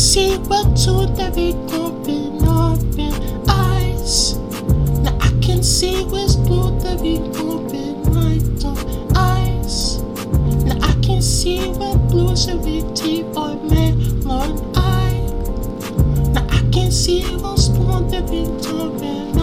see to the big open open eyes. Now I can see what's through the open light of eyes. Now I can see what blues are big teeth or melon eye. Now I can see what's through the open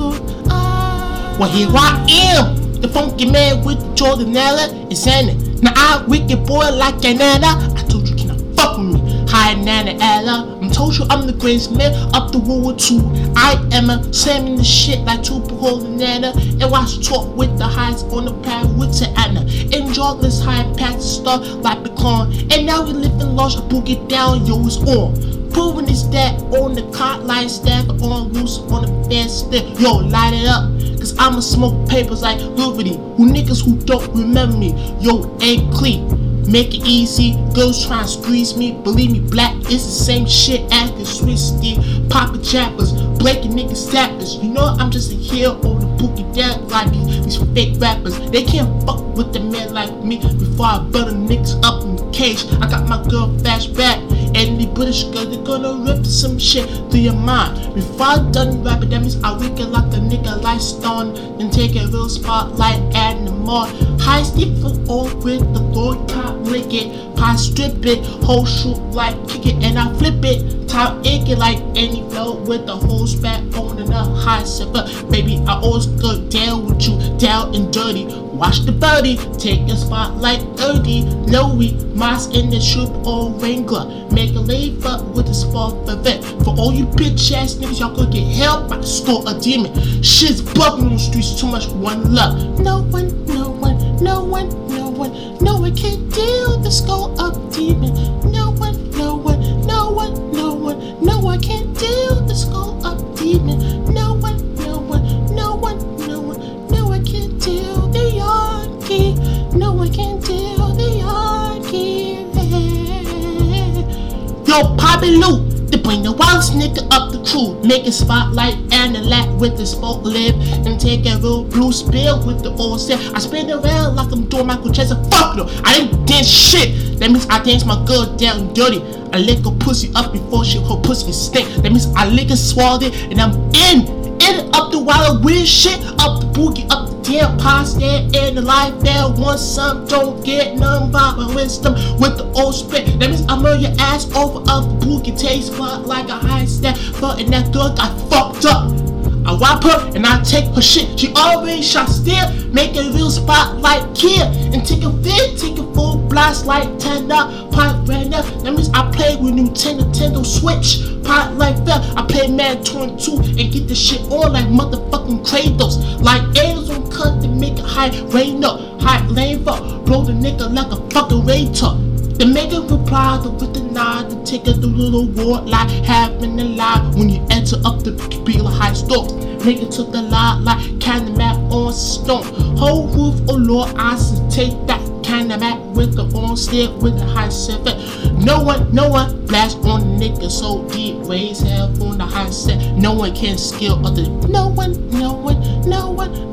of eye. Well here I am, the funky man with the Jordanella is in it. Now I wicked boy like an. I told you cannot fuck with me. Hi Nana Ella. I'm told you I'm the greatest man up the world too. I am a slamming the shit like holding Nana. And watch talk with the highs on the path with Anna. Enjoy this high path stuff like the clown. And now we living large, book it down, yo, it's on. Proving is that on the cot light stack on loose on the fast step. Yo, light it up. Cause I'ma smoke papers like Liberty. Who niggas who don't remember me. Yo, ain't clean. Make it easy, girls try and squeeze me. Believe me, black is the same shit as the Swisty. Papa chappers, breaking niggas tappers. You know I'm just a hero over the bookie dead like these, fake rappers. They can't fuck with a man like me before I butter niggas up in the cage. I got my girl fast back. And the British girl, they gonna rip some shit through your mind. Before I done rapping, that means I wicked like a nigga like stone. Then take a real spotlight and the more. High stick for all with the Lord cop lick it. Pie strip it, whole shoot like kick it, and I flip it. Ink it like any flow with the whole spat on and a high sipper. Baby, I always go down with you, down and dirty. Watch the birdie, take a spot like Erdy. No we, Moss in the troop or Wrangler. Make a lay up with a small event. For all you bitch ass niggas, y'all gonna get help by the score a demon. Shit's bubbling on the streets, too much one love. No one, no one, no one, no one, no one can deal with the skull Lou. They bring the wildest nigga up the crew, make a spotlight and a lap with the spoke lip, and take a real blue spill with the old set. I spin around like I'm doing Michael Jackson. Fuck no, I didn't dance shit. That means I dance my girl down dirty. I lick her pussy up before she her pussy stink. That means I lick her swallowed it, and I'm in, in up the wild weird shit, up the boogie, up the past there in the life there. Want some, don't get none by my wisdom with the old spit. That means I murder your ass over up the boogie taste but like a high step. But in that thug got fucked up. I wipe her and I take her shit. She already shot still, make a real spotlight Kia. And take a fit, take a full like Tender, pot right now. That means I play with Nintendo, Nintendo Switch, pot like that. I play Madden 22 and get the shit on like motherfucking Kratos. Like angels on cut to make it high rain up, high lane up, blow the nigga like a fucking radar. The mega reply the with the nod to take through little war like having a lie when you enter up the Kabila high store. Make it to the lot like candy map on stone. Whole roof of Lord I take that candy map with the on stick with the high seven. No one, no one blast on the nigga so deep, raise hell on the high set. No one can skill other. No one, no one, no one,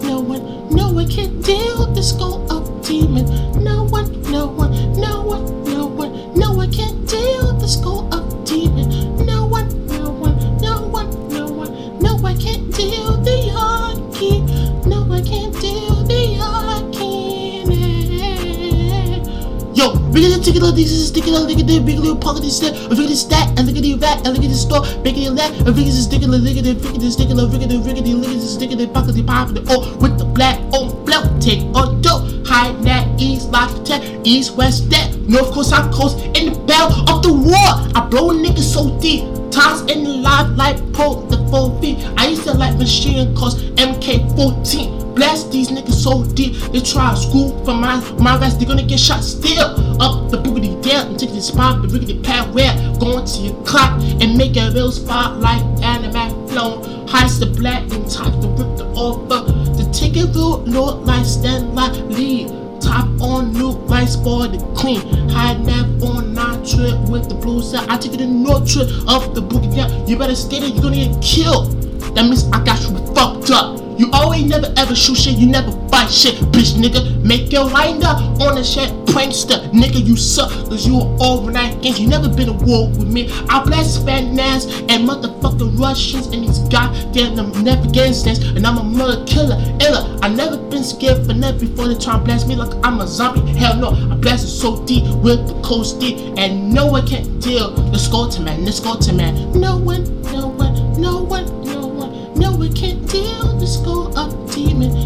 At the ticket of this is out, look at the big little pocket is that, look at this that, and look at the rat, and look at the store, making it that, and look at this sticking, look at the look at this sticking, look at the look at the look at the pocket, the pop, the oh, with the black on belt, take on dope, high that east, lock tech, east, west, that, north coast, south coast, in the bell of the war. I blow a nigga so deep, times in the life like Pro, the 4 feet. I used to like machine cause MK14. Blast these niggas so deep, they try to school for my my rest, they gonna get shot still. Up the boogity down and take the spot, the rickety pad where going to your clock and make a real spot like anime flown. Heist the black and top to rip the offer. The ticket road look like stand like lead. Top on new rice for the Queen. High nap on nine trip with the blue side. I take it in no trip up the boogie down. You better stay there, you're gonna get killed. That means I got you fucked up. You always never ever shoot shit, you never fight shit, bitch nigga. Make your wind up on the shit, prankster. Nigga, you suck, cause you are overnight games. You never been a war with me. I bless Spaniards and motherfucking Russians and these goddamn Afghanistans. And I'm a mother killer, illa. I never been scared for nothing before they try to blast me like I'm a zombie. Hell no, I blasted so deep with the cold steel. And no one can deal. The Sculptor man, the Sculptor man. No one, no one, no one, no one. No one can deal the skull up demon.